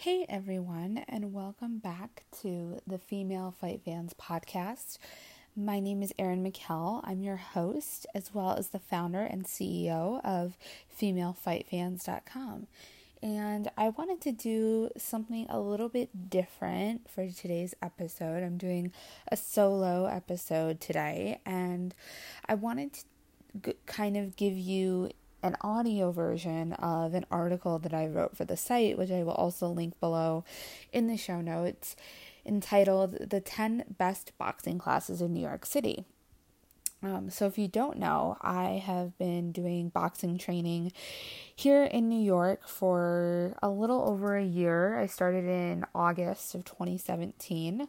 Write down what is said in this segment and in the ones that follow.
Hey everyone, and welcome back to the Female Fight Fans podcast. My name is Erin McKell. I'm your host, as well as the founder and CEO of FemaleFightFans.com. And I wanted to do something a little bit different for today's episode. I'm doing a solo episode today, and I wanted to kind of give you an audio version of an article that I wrote for the site, which I will also link below in the show notes, entitled The 10 Best Boxing Classes in New York City. Um, so, if you don't know, I have been doing boxing training here in New York for a little over a year. I started in August of 2017,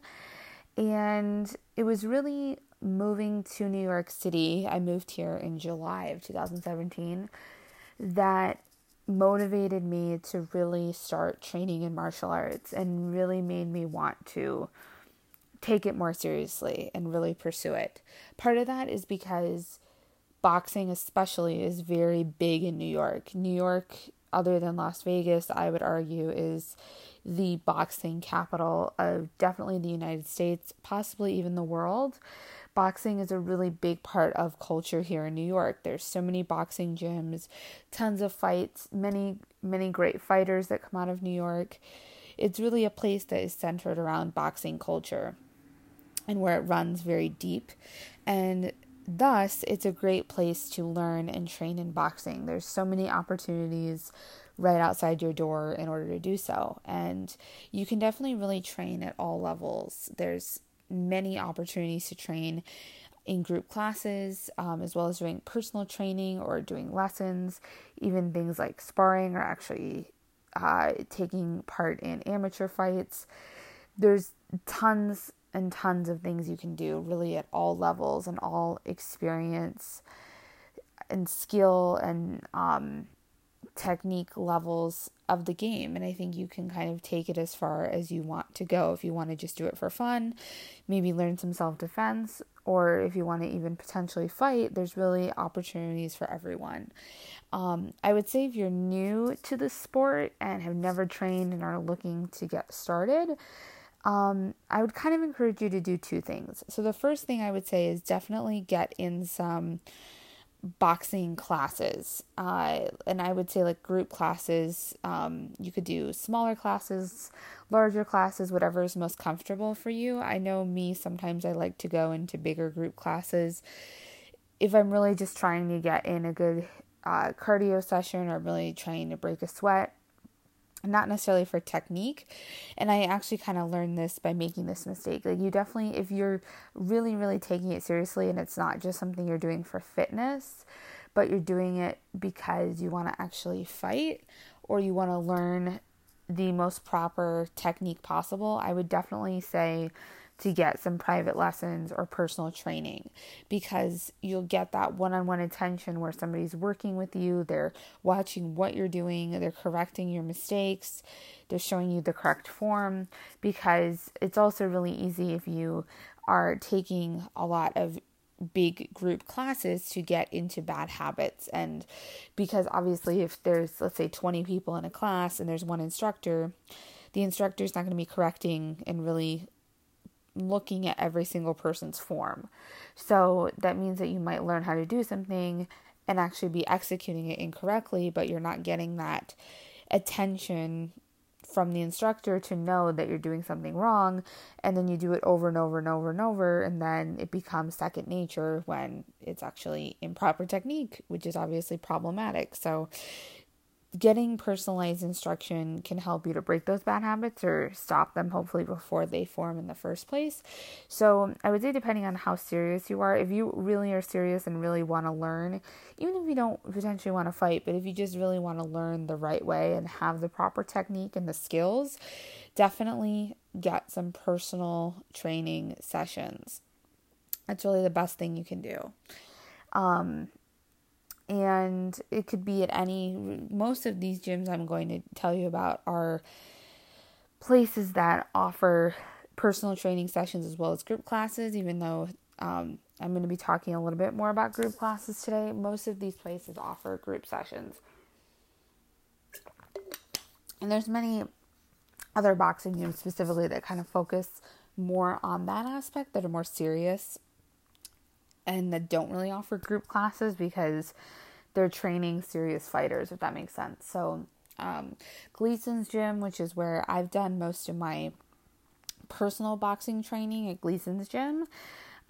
and it was really moving to New York City, I moved here in July of 2017, that motivated me to really start training in martial arts and really made me want to take it more seriously and really pursue it. Part of that is because boxing, especially, is very big in New York. New York, other than Las Vegas, I would argue, is the boxing capital of definitely the United States, possibly even the world boxing is a really big part of culture here in New York. There's so many boxing gyms, tons of fights, many many great fighters that come out of New York. It's really a place that is centered around boxing culture and where it runs very deep and thus it's a great place to learn and train in boxing. There's so many opportunities right outside your door in order to do so. And you can definitely really train at all levels. There's many opportunities to train in group classes, um, as well as doing personal training or doing lessons, even things like sparring or actually uh, taking part in amateur fights. There's tons and tons of things you can do, really, at all levels and all experience and skill and um, technique levels of the game. And I think you can kind of take it as far as you want to go. If you want to just do it for fun, maybe learn some self defense, or if you want to even potentially fight, there's really opportunities for everyone. Um, I would say if you're new to the sport and have never trained and are looking to get started, um, I would kind of encourage you to do two things. So, the first thing I would say is definitely get in some boxing classes. Uh, and I would say like group classes. Um, you could do smaller classes, larger classes, whatever is most comfortable for you. I know me, sometimes I like to go into bigger group classes. If I'm really just trying to get in a good uh, cardio session or really trying to break a sweat, not necessarily for technique. And I actually kind of learned this by making this mistake. Like, you definitely, if you're really, really taking it seriously and it's not just something you're doing for fitness, but you're doing it because you want to actually fight or you want to learn the most proper technique possible, I would definitely say to get some private lessons or personal training because you'll get that one on one attention where somebody's working with you, they're watching what you're doing, they're correcting your mistakes, they're showing you the correct form. Because it's also really easy if you are taking a lot of big group classes to get into bad habits and because obviously if there's let's say 20 people in a class and there's one instructor the instructor is not going to be correcting and really looking at every single person's form. So that means that you might learn how to do something and actually be executing it incorrectly, but you're not getting that attention from the instructor to know that you're doing something wrong and then you do it over and over and over and over and then it becomes second nature when it's actually improper technique which is obviously problematic so getting personalized instruction can help you to break those bad habits or stop them hopefully before they form in the first place. So, I would say depending on how serious you are, if you really are serious and really want to learn, even if you don't potentially want to fight, but if you just really want to learn the right way and have the proper technique and the skills, definitely get some personal training sessions. That's really the best thing you can do. Um, and it could be at any most of these gyms I'm going to tell you about are places that offer personal training sessions as well as group classes even though um, I'm going to be talking a little bit more about group classes today. Most of these places offer group sessions. And there's many other boxing gyms specifically that kind of focus more on that aspect that are more serious and that don't really offer group classes because they're training serious fighters, if that makes sense. So, um, Gleason's gym, which is where I've done most of my personal boxing training at Gleason's gym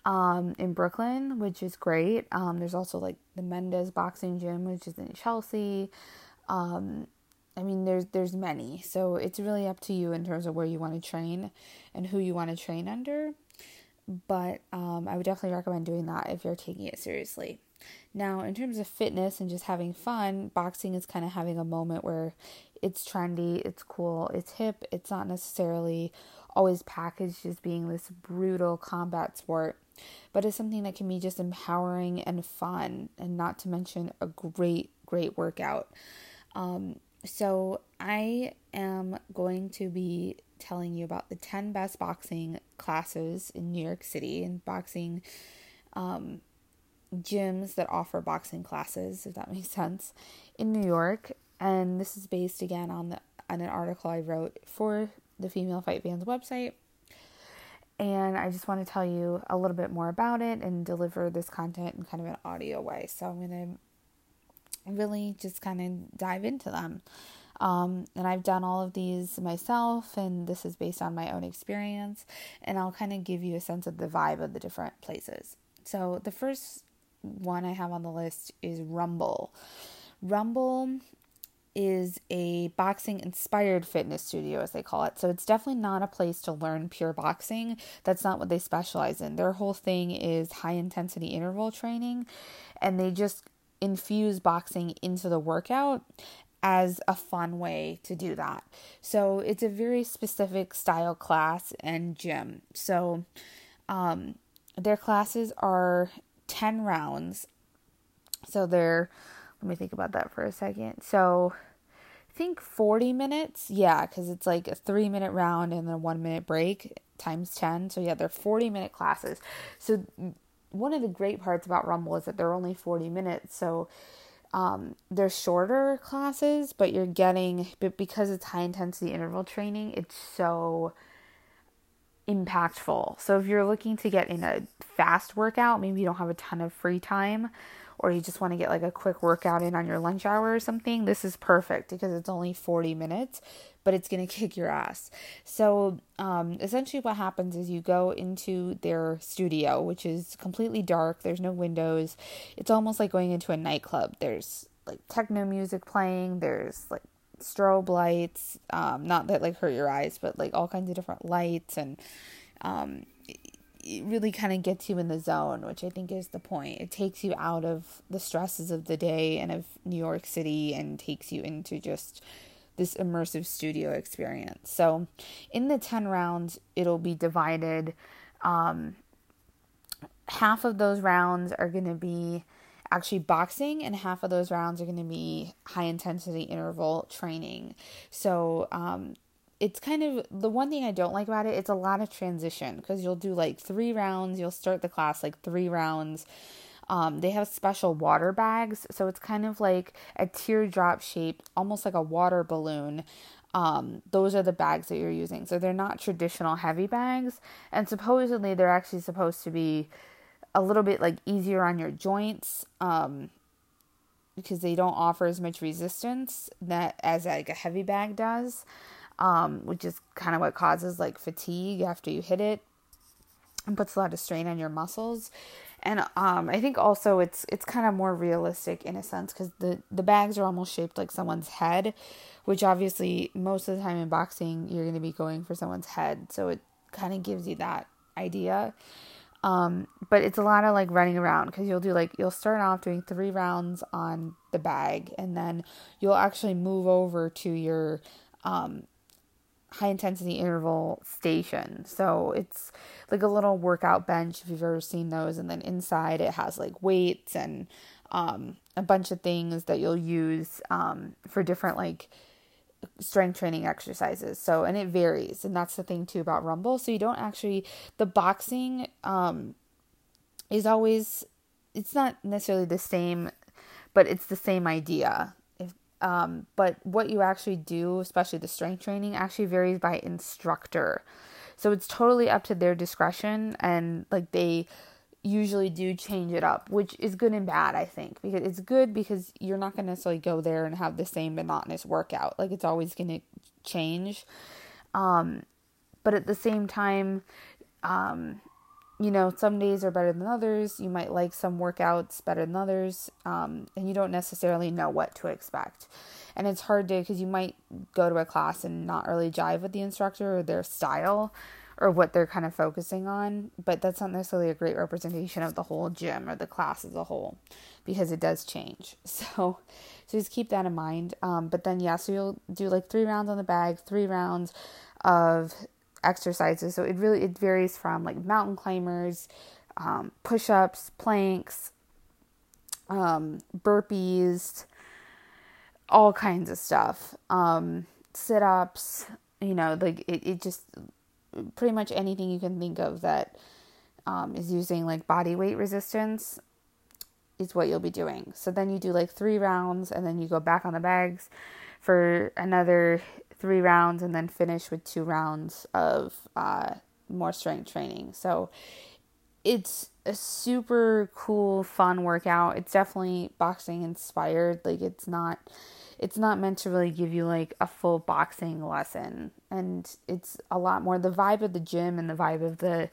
um, in Brooklyn, which is great. Um, there's also like the Mendez Boxing Gym, which is in Chelsea. Um, I mean, there's there's many, so it's really up to you in terms of where you want to train and who you want to train under. But um, I would definitely recommend doing that if you're taking it seriously. Now, in terms of fitness and just having fun, boxing is kind of having a moment where it's trendy, it's cool, it's hip. It's not necessarily always packaged as being this brutal combat sport, but it's something that can be just empowering and fun, and not to mention a great, great workout. Um, so, I am going to be telling you about the 10 best boxing classes in New York City and boxing um, gyms that offer boxing classes, if that makes sense, in New York. And this is based again on the on an article I wrote for the Female Fight Fans website. And I just want to tell you a little bit more about it and deliver this content in kind of an audio way. So I'm going to really just kind of dive into them. Um, and I've done all of these myself, and this is based on my own experience. And I'll kind of give you a sense of the vibe of the different places. So the first one I have on the list is Rumble. Rumble is a boxing inspired fitness studio, as they call it. So it's definitely not a place to learn pure boxing. That's not what they specialize in. Their whole thing is high intensity interval training, and they just infuse boxing into the workout as a fun way to do that. So it's a very specific style class and gym. So um, their classes are 10 rounds. So they're let me think about that for a second. So I think 40 minutes. Yeah, because it's like a three minute round and then a one minute break times 10. So yeah, they're 40 minute classes. So one of the great parts about Rumble is that they're only 40 minutes. So um, they're shorter classes, but you're getting, but because it's high intensity interval training, it's so impactful. So if you're looking to get in a fast workout, maybe you don't have a ton of free time, or you just want to get like a quick workout in on your lunch hour or something, this is perfect because it's only 40 minutes, but it's going to kick your ass. So, um, essentially, what happens is you go into their studio, which is completely dark, there's no windows. It's almost like going into a nightclub. There's like techno music playing, there's like strobe lights, um, not that like hurt your eyes, but like all kinds of different lights and um, really kind of gets you in the zone, which I think is the point. It takes you out of the stresses of the day and of New York City and takes you into just this immersive studio experience. So, in the 10 rounds, it'll be divided. Um, half of those rounds are going to be actually boxing, and half of those rounds are going to be high intensity interval training. So, um, it's kind of the one thing I don't like about it, it's a lot of transition because you'll do like three rounds, you'll start the class like three rounds. Um, they have special water bags, so it's kind of like a teardrop shape, almost like a water balloon. Um, those are the bags that you're using. So they're not traditional heavy bags, and supposedly they're actually supposed to be a little bit like easier on your joints. Um, because they don't offer as much resistance that as like a heavy bag does um, which is kind of what causes like fatigue after you hit it and puts a lot of strain on your muscles. And um, I think also it's it's kind of more realistic in a sense because the the bags are almost shaped like someone's head, which obviously most of the time in boxing you're going to be going for someone's head, so it kind of gives you that idea. Um, but it's a lot of like running around because you'll do like you'll start off doing three rounds on the bag and then you'll actually move over to your um, high intensity interval station. So it's like a little workout bench if you've ever seen those. And then inside it has like weights and um, a bunch of things that you'll use um, for different like strength training exercises. So, and it varies. And that's the thing too about Rumble. So you don't actually, the boxing um, is always, it's not necessarily the same, but it's the same idea Um, but what you actually do, especially the strength training, actually varies by instructor. So it's totally up to their discretion and like they usually do change it up, which is good and bad, I think. Because it's good because you're not going to necessarily go there and have the same monotonous workout. Like it's always going to change. Um, but at the same time, um, you know, some days are better than others. You might like some workouts better than others, um, and you don't necessarily know what to expect. And it's hard to because you might go to a class and not really jive with the instructor or their style or what they're kind of focusing on, but that's not necessarily a great representation of the whole gym or the class as a whole because it does change. So, so just keep that in mind. Um, but then, yeah, so you'll do like three rounds on the bag, three rounds of exercises. So it really it varies from like mountain climbers, um, push-ups, planks, um, burpees, all kinds of stuff. Um, sit-ups, you know, like it, it just pretty much anything you can think of that um, is using like body weight resistance is what you'll be doing. So then you do like three rounds and then you go back on the bags for another three rounds and then finish with two rounds of uh, more strength training. So it's a super cool, fun workout. It's definitely boxing inspired. Like it's not it's not meant to really give you like a full boxing lesson. And it's a lot more the vibe of the gym and the vibe of the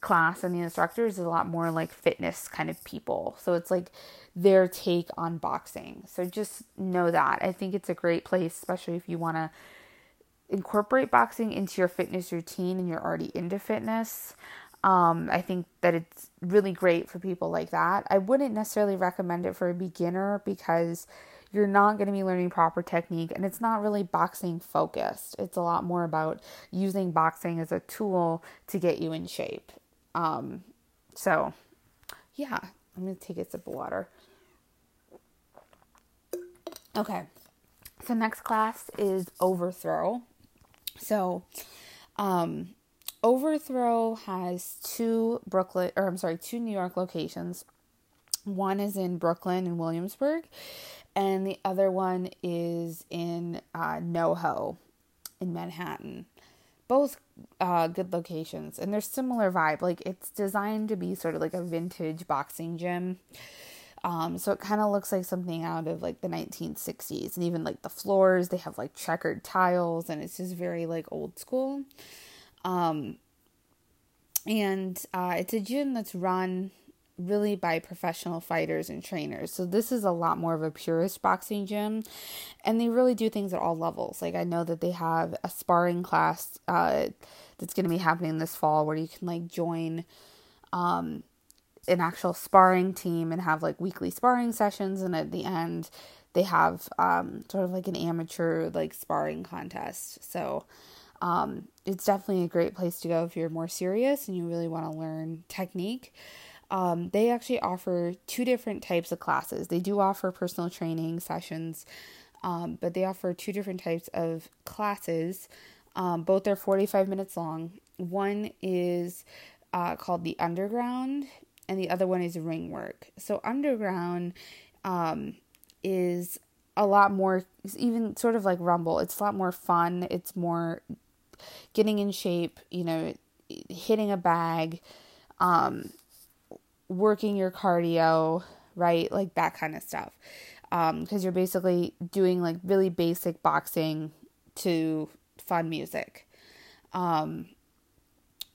class and the instructors is a lot more like fitness kind of people. So it's like their take on boxing. So just know that. I think it's a great place, especially if you want to incorporate boxing into your fitness routine and you're already into fitness. Um, I think that it's really great for people like that. I wouldn't necessarily recommend it for a beginner because you're not going to be learning proper technique and it's not really boxing focused. It's a lot more about using boxing as a tool to get you in shape. Um, so, yeah, I'm going to take a sip of water. Okay, so next class is overthrow. So, um, overthrow has two Brooklyn, or I'm sorry, two New York locations. One is in Brooklyn and Williamsburg, and the other one is in uh, NoHo in Manhattan both uh, good locations and they're similar vibe. Like it's designed to be sort of like a vintage boxing gym. Um, so it kind of looks like something out of like the 1960s, and even like the floors they have like checkered tiles, and it's just very like old school. Um, and uh, it's a gym that's run really by professional fighters and trainers. So this is a lot more of a purist boxing gym and they really do things at all levels. Like I know that they have a sparring class uh, that's going to be happening this fall where you can like join um, an actual sparring team and have like weekly sparring sessions and at the end they have um, sort of like an amateur like sparring contest. So um, it's definitely a great place to go if you're more serious and you really want to learn technique um, they actually offer two different types of classes. They do offer personal training sessions, um, but they offer two different types of classes. Um, both are 45 minutes long. One is uh, called the Underground, and the other one is Ring Work. So, Underground um, is a lot more, even sort of like Rumble, it's a lot more fun. It's more getting in shape, you know, hitting a bag. Um, working your cardio, right? Like that kind of stuff. Because um, you're basically doing like really basic boxing to fun music. Um,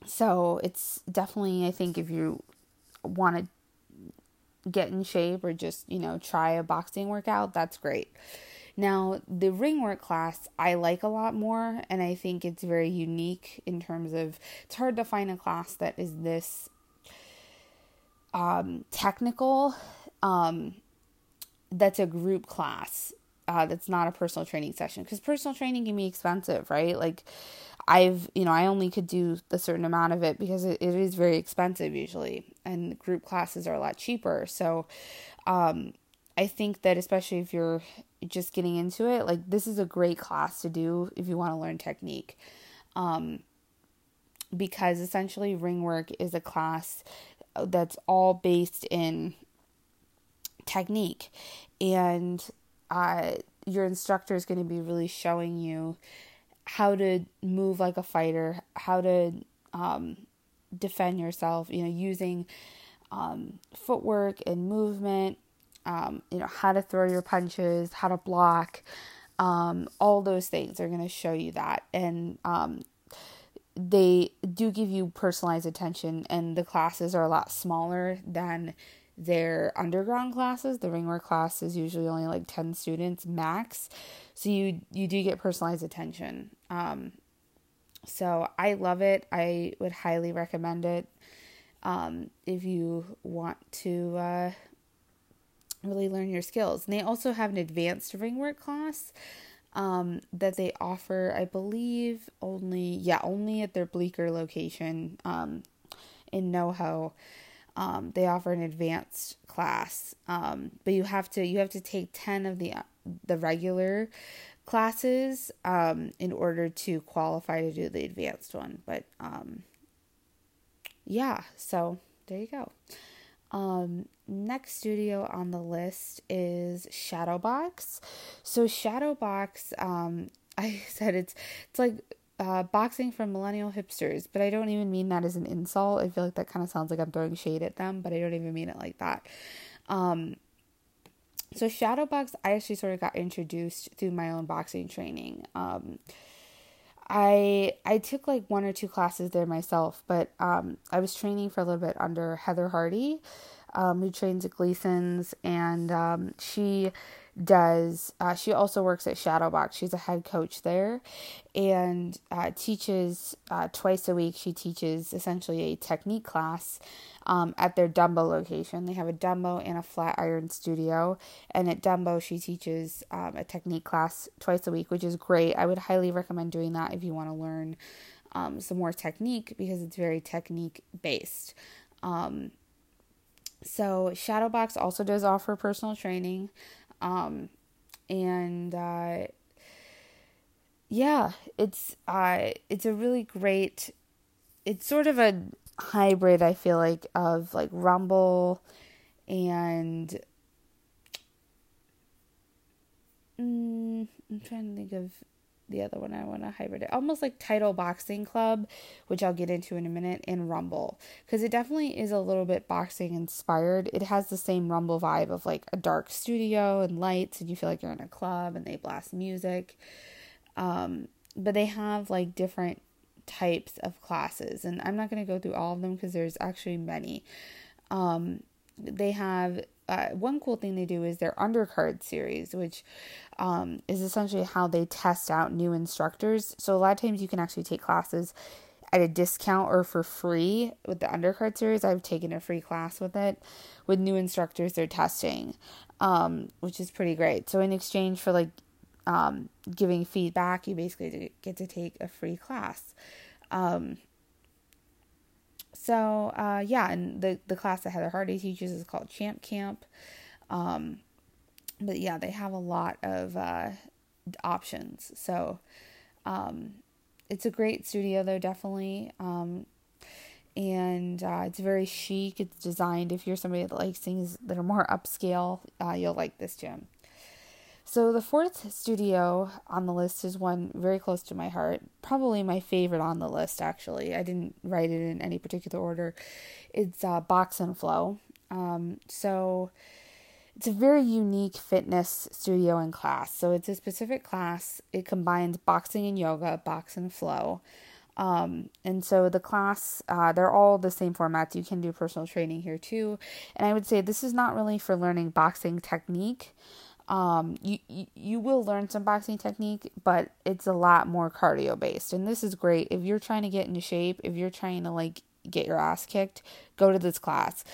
so it's definitely, I think, if you want to get in shape or just, you know, try a boxing workout, that's great. Now, the ring work class I like a lot more, and I think it's very unique in terms of it's hard to find a class that is this um, technical um, that's a group class uh, that's not a personal training session. Because personal training can be expensive right? Like i've you know i only could do a certain amount of it because it, it is very expensive usually and group classes are a lot cheaper. So um, i think that especially if you're just getting into it like this is a great class to do if you want to learn technique. Um, because essentially ring work is a class that's all based in technique and uh, your instructor is going to be really showing you how to move like a fighter, how to um, defend yourself, you know, using um, footwork and movement, um, you know, how to throw your punches, how to block, um, all those things are going to show you that. And um, they do give you personalized attention, and the classes are a lot smaller than their underground classes. The ringwork class is usually only like 10 students max. So you you do get personalized attention. Um, so I love it. I would highly recommend it um, if you want to uh, really learn your skills. And they also have an advanced ringwork class um, that they offer, I believe, only yeah, only at their Bleecker location um, in NoHo. Um, they offer an advanced class, um, but you have to you have to take ten of the the regular classes um, in order to qualify to do the advanced one. But um, yeah, so there you go. Um, next studio on the list is Shadowbox. So Shadowbox, um, I said it's it's like uh, boxing for millennial hipsters, but I don't even mean that as an insult. I feel like that kind of sounds like I'm throwing shade at them, but I don't even mean it like that. Um, so Shadowbox, I actually sort of got introduced through my own boxing training. Um, I I took like one or two classes there myself, but um, I was training for a little bit under Heather Hardy, um, who trains at Gleason's, and um, she does uh, she also works at Shadowbox. She's a head coach there, and uh, teaches uh, twice a week. She teaches essentially a technique class um, at their Dumbo location. They have a Dumbo and a flat iron studio, and at Dumbo she teaches um, a technique class twice a week, which is great. I would highly recommend doing that if you want to learn um, some more technique because it's very technique based. Um, so Shadowbox also does offer personal training. Um, and uh, yeah, it's uh, it's a really great. It's sort of a hybrid. I feel like of like Rumble and. Mm, I'm trying to think of the other one I want to hybrid it. Almost like Title Boxing Club, which I'll get into in a minute, and Rumble. Because it definitely is a little bit boxing inspired. It has the same Rumble vibe of like a dark studio and lights, and you feel like you're in a club and they blast music. Um, but they have like different types of classes, and I'm not going to go through all of them because there's actually many. Um, they have uh, one cool thing they do is their undercard series, which um, is essentially how they test out new instructors. So a lot of times you can actually take classes at a discount or for free with the undercard series. I've taken a free class with it with new instructors they're testing, um, which is pretty great. So in exchange for like um, giving feedback, you basically get to take a free class. Um, so uh, yeah, and the the class that Heather Hardy teaches is called Champ Camp. Um, but yeah, they have a lot of uh, options. So um, it's a great studio, though definitely. Um, and uh, it's very chic. It's designed. If you're somebody that likes things that are more upscale, uh, you'll like this gym. So the fourth studio on the list is one very close to my heart, probably my favorite on the list. Actually, I didn't write it in any particular order. It's uh, Box and Flow. Um, so it's a very unique fitness studio and class. So it's a specific class. It combines boxing and yoga, box and flow. Um, and so the class, uh, they're all the same formats. You can do personal training here too. And I would say this is not really for learning boxing technique um you, you will learn some boxing technique but it's a lot more cardio based. And this is great. If you're trying to get into shape if you're trying to like get your ass kicked go to this class.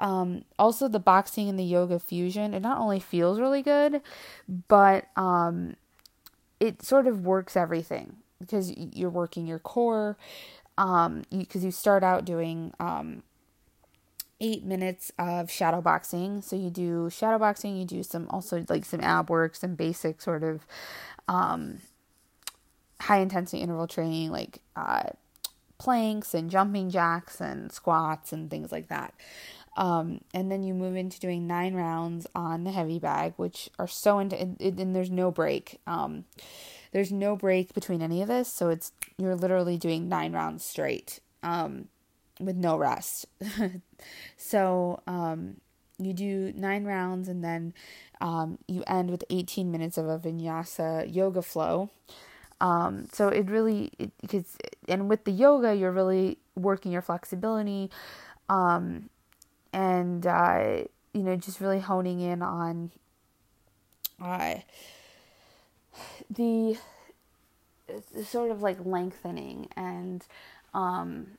Um also the boxing and the yoga fusion it not only feels really good but um it sort of works everything because you're working your core um because you, you start out doing um eight minutes of shadow boxing. So you do shadow boxing, you do some also like some ab work, some basic sort of um, high intensity interval training like uh, planks and jumping jacks and squats and things like that. Um, and then you move into doing nine rounds on the heavy bag, which are so into, and, and there's no break. Um, there's no break between any of this, so it's you're literally doing nine rounds straight, um, with no rest. so um, you do nine rounds, and then um, you end with 18 minutes of a vinyasa yoga flow. Um, so it really because and with the yoga, you're really working your flexibility, um, and uh, you know just really honing in on uh, the, the sort of like lengthening and um,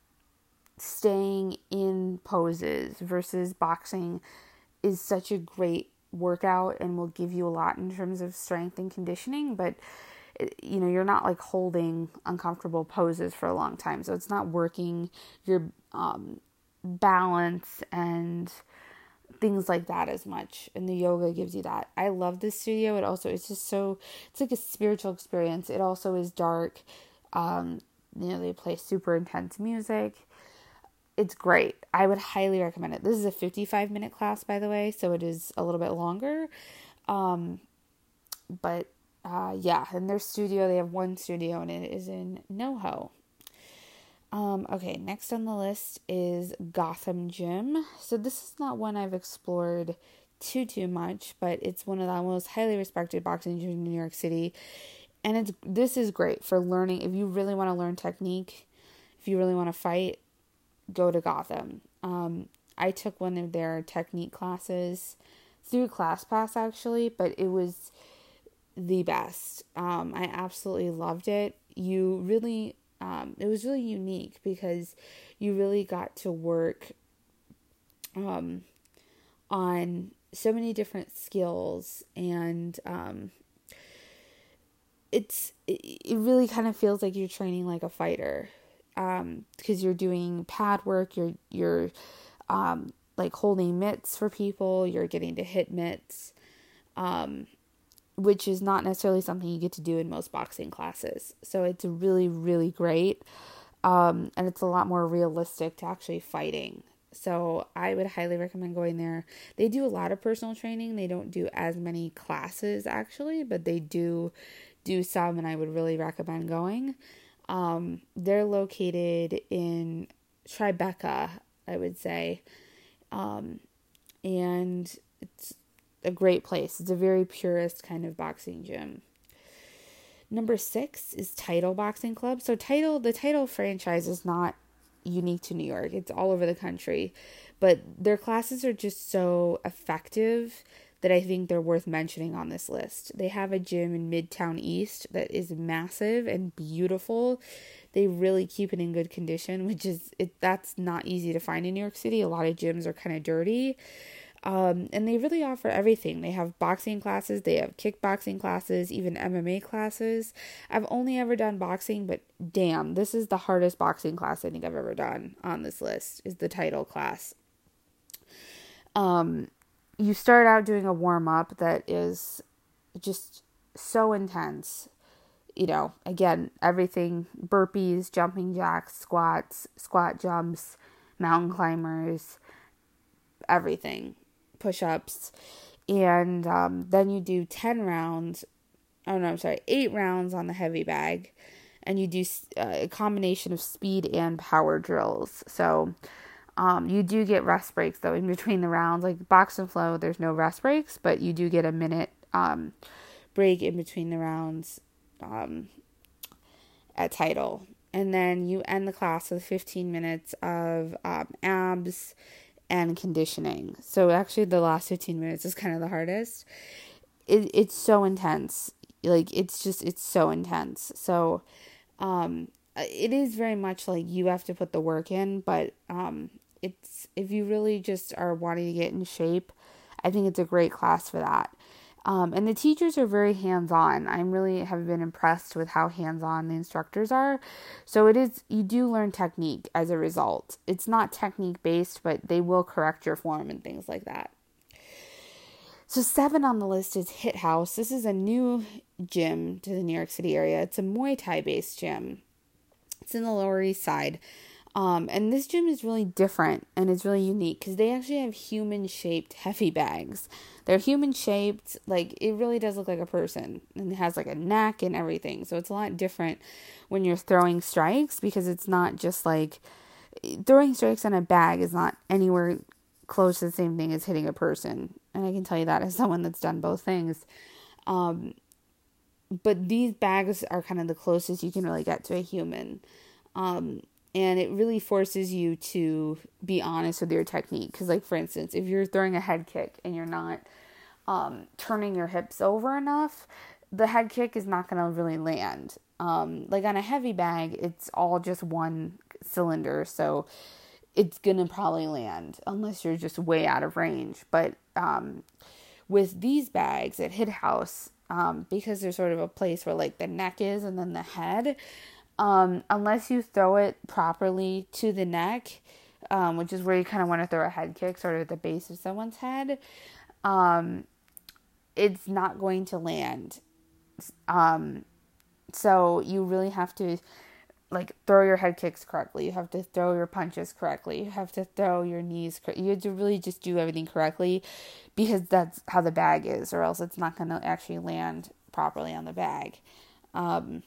staying in poses versus boxing is such a great workout and will give you a lot in terms of strength and conditioning, but you know you're not like holding uncomfortable poses for a long time. So it's not working your um, balance and things like that as much. And the yoga gives you that. I love this studio. It also it's just so it's like a spiritual experience. It also is dark. Um you know they play super intense music it's great i would highly recommend it this is a 55 minute class by the way so it is a little bit longer um but uh, yeah, in their studio, they have one studio and it is in NoHo. Um, okay, next on the list is Gotham Gym. So this is not one I've explored too too much, but it's one of the most highly respected boxing gyms in New York City. And it's this is great for learning if you really want to learn technique, if you really want to fight, go to Gotham. Um, I took one of their technique classes through ClassPass actually, but it was the best. Um, I absolutely loved it. You really, um, it was really unique because you really got to work um, on so many different skills and um, it's it, it really kind of feels like you're training like a fighter um because you're doing pad work you're you're um like holding mitts for people you're getting to hit mitts um which is not necessarily something you get to do in most boxing classes. So it's really, really great. Um, and it's a lot more realistic to actually fighting. So I would highly recommend going there. They do a lot of personal training. They don't do as many classes actually, but they do do some, and I would really recommend going. Um, they're located in Tribeca, I would say, um, and it's a great place. It's a very purist kind of boxing gym. Number six is Title Boxing Club. So Title, the Title franchise is not unique to New York. It's all over the country, but their classes are just so effective that I think they're worth mentioning on this list. They have a gym in Midtown East that is massive and beautiful. They really keep it in good condition, which is it that's not easy to find in New York City. A lot of gyms are kind of dirty. Um, and they really offer everything. They have boxing classes, they have kickboxing classes, even MMA classes. I've only ever done boxing, but damn, this is the hardest boxing class I think I've ever done on this list is the title class. Um, you start out doing a warm up that is just so intense. You know, again, everything burpees, jumping jacks, squats, squat jumps, mountain climbers, everything push ups. And um, then you do 10 rounds. Oh, no, I'm sorry, eight rounds on the heavy bag. And you do uh, a combination of speed and power drills. So um, you do get rest breaks, though, in between the rounds. Like box and flow, there's no rest breaks, but you do get a minute um, break in between the rounds um, at title. And then you end the class with 15 minutes of um, abs and conditioning. So actually, the last 15 minutes is kind of the hardest. It, it's so intense. Like, it's just, it's so intense. So, um, it is very much like you have to put the work in, but, um, it's, if you really just are wanting to get in shape, I think it's a great class for that. Um, and the teachers are very hands on. I really have been impressed with how hands on the instructors are. So it is, you do learn technique as a result. It's not technique based, but they will correct your form and things like that. So, seven on the list is Hit House. This is a new gym to the New York City area. It's a Muay Thai based gym, it's in the Lower East Side. Um, and this gym is really different and it's really unique because they actually have human shaped heavy bags. They're human shaped, like it really does look like a person and it has like a neck and everything. So it's a lot different when you're throwing strikes because it's not just like throwing strikes on a bag is not anywhere close to the same thing as hitting a person. And I can tell you that as someone that's done both things. Um, but these bags are kind of the closest you can really get to a human. Um, and it really forces you to be honest with your technique. Because like for instance if you're throwing a head kick and you're not um, turning your hips over enough the head kick is not going to really land. Um, like on a heavy bag it's all just one cylinder so it's going to probably land unless you're just way out of range. But um, with these bags at hit house um, because there's sort of a place where like the neck is and then the head um, unless you throw it properly to the neck, um, which is where you kind of want to throw a head kick, sort of at the base of someone's head, um, it's not going to land. Um, so you really have to like throw your head kicks correctly. You have to throw your punches correctly. You have to throw your knees. You have to really just do everything correctly, because that's how the bag is, or else it's not going to actually land properly on the bag. Um,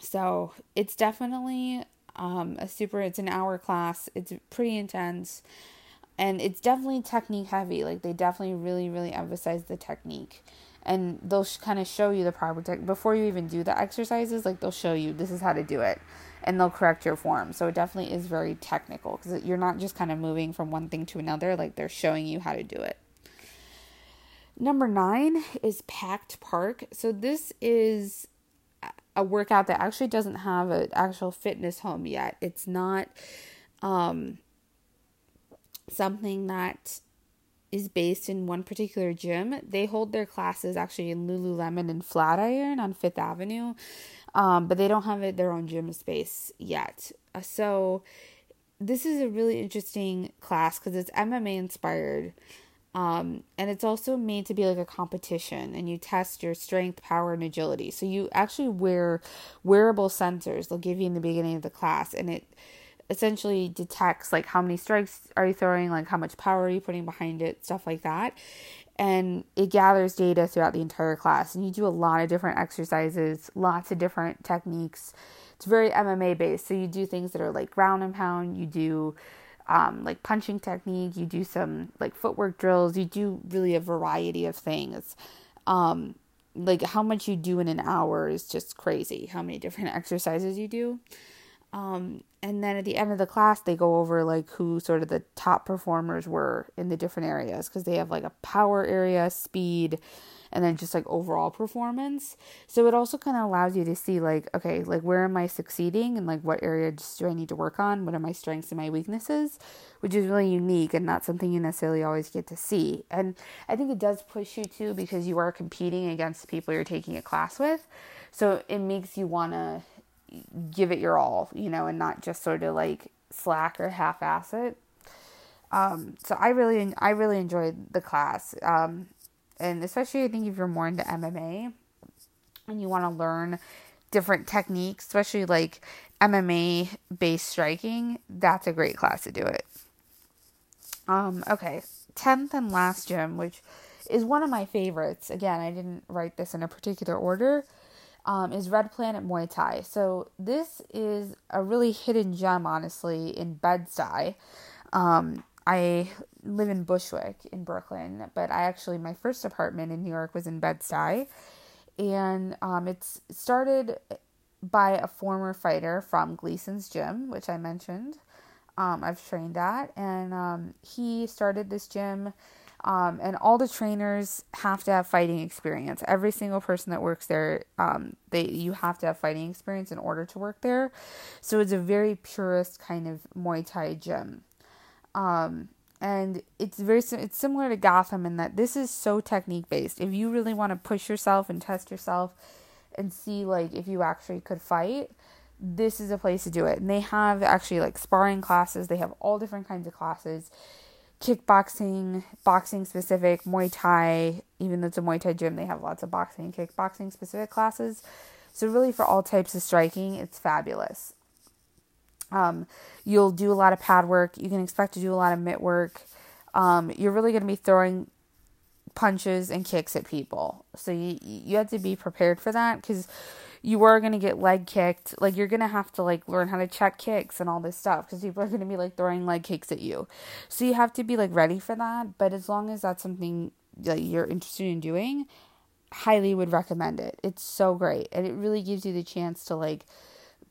so it's definitely um, a super, it's an hour class. It's pretty intense and it's definitely technique heavy. Like they definitely really, really emphasize the technique. And they'll sh- kind of show you the proper technique before you even do the exercises. Like they'll show you this is how to do it, and they'll correct your form. So it definitely is very technical because you're not just kind of moving from one thing to another. Like they're showing you how to do it. Number nine is Packed Park. So this is a workout that actually doesn't have an actual fitness home yet. It's not um, something that is based in one particular gym. They hold their classes actually in Lululemon and Flatiron on Fifth Avenue, um, but they don't have it, their own gym space yet. Uh, so this is a really interesting class because it's MMA inspired. Um, and it's also made to be like a competition, and you test your strength, power, and agility. So you actually wear wearable sensors. They'll give you in the beginning of the class, and it essentially detects like how many strikes are you throwing, like how much power are you putting behind it, stuff like that. And it gathers data throughout the entire class. And you do a lot of different exercises, lots of different techniques. It's very MMA based. So you do things that are like ground and pound. You do um, like punching technique, you do some like footwork drills, you do really a variety of things. Um, like how much you do in an hour is just crazy, how many different exercises you do. Um, and then at the end of the class, they go over like who sort of the top performers were in the different areas because they have like a power area, speed, and then just like overall performance. So it also kind of allows you to see like, okay, like where am I succeeding and like what areas do I need to work on? What are my strengths and my weaknesses? Which is really unique and not something you necessarily always get to see. And I think it does push you to because you are competing against people you're taking a class with. So it makes you want to give it your all, you know, and not just sort of like slack or half ass it. Um, so I really, I really enjoyed the class. Um, and especially I think if you're more into MMA and you want to learn different techniques, especially like MMA based striking, that's a great class to do it. Um, okay, 10th and last gym, which is one of my favorites. Again, I didn't write this in a particular order. Um, is Red Planet Muay Thai. So this is a really hidden gem, honestly, in Bed-Stuy. Um, I live in Bushwick in Brooklyn, but I actually my first apartment in New York was in Bed-Stuy, and um, it's started by a former fighter from Gleason's gym, which I mentioned. Um, I've trained at, and um, he started this gym. Um, and all the trainers have to have fighting experience. Every single person that works there, um, they you have to have fighting experience in order to work there. So it's a very purist kind of Muay Thai gym. Um, and it's very it's similar to Gotham in that this is so technique based. If you really want to push yourself and test yourself and see like if you actually could fight, this is a place to do it. And they have actually like sparring classes. They have all different kinds of classes. Kickboxing, boxing specific, Muay Thai, even though it's a Muay Thai gym, they have lots of boxing kickboxing specific classes. So really for all types of striking, it's fabulous. Um, you'll do a lot of pad work. You can expect to do a lot of mitt work. Um, you're really going to be throwing punches and kicks at people. So you you have to be prepared for that because you are going to get leg kicked. Like you're going to have to like learn how to check kicks and all this stuff because people are going to be like throwing leg kicks at you. So you have to be like ready for that. But as long as that's something that you're interested in doing, highly would recommend it. It's so great and it really gives you the chance to like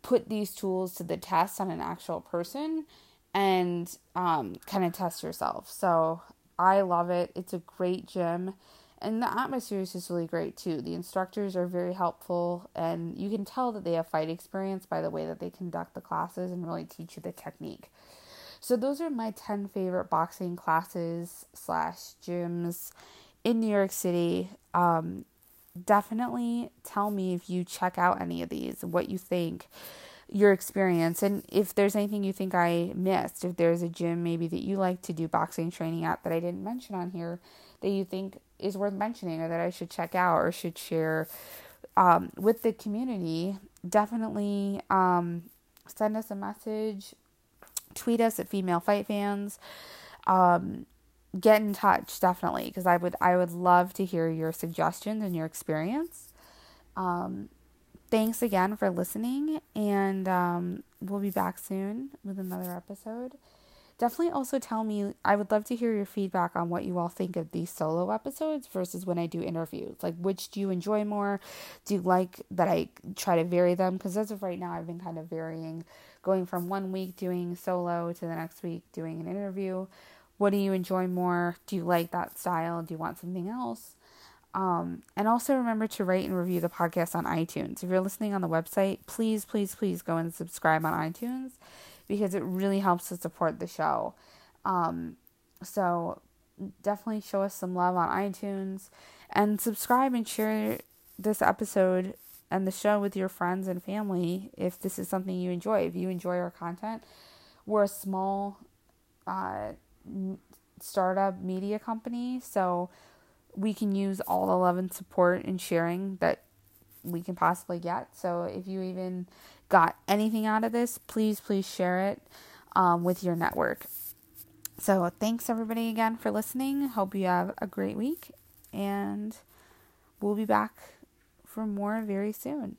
put these tools to the test on an actual person and um, kind of test yourself. So I love it. It's a great gym. And the atmosphere is just really great too. The instructors are very helpful, and you can tell that they have fight experience by the way that they conduct the classes and really teach you the technique. So those are my 10 favorite boxing classes slash gyms in New York City. Um, definitely tell me if you check out any of these, what you think your experience and if there's anything you think I missed, if there's a gym maybe that you like to do boxing training at that I didn't mention on here that you think is worth mentioning or that I should check out or should share um, with the community, definitely um, send us a message, tweet us at Female Fight Fans. Um, get in touch definitely because I would I would love to hear your suggestions and your experience. Um, thanks again for listening, and um, we'll be back soon with another episode. Definitely also tell me, I would love to hear your feedback on what you all think of these solo episodes versus when I do interviews. Like, which do you enjoy more? Do you like that I try to vary them? Because as of right now, I've been kind of varying, going from one week doing solo to the next week doing an interview. What do you enjoy more? Do you like that style? Do you want something else? Um, and also remember to rate and review the podcast on iTunes. If you're listening on the website, please, please, please go and subscribe on iTunes because it really helps to support the show. Um, so definitely show us some love on iTunes and subscribe and share this episode and the show with your friends and family if this is something you enjoy. If you enjoy our content, we're a small uh, startup media company, so we can use all the love and support and sharing that we can possibly get. So if you even got anything out of this, please, please share it um, with your network. So thanks everybody again for listening. Hope you have a great week and we'll be back for more very soon.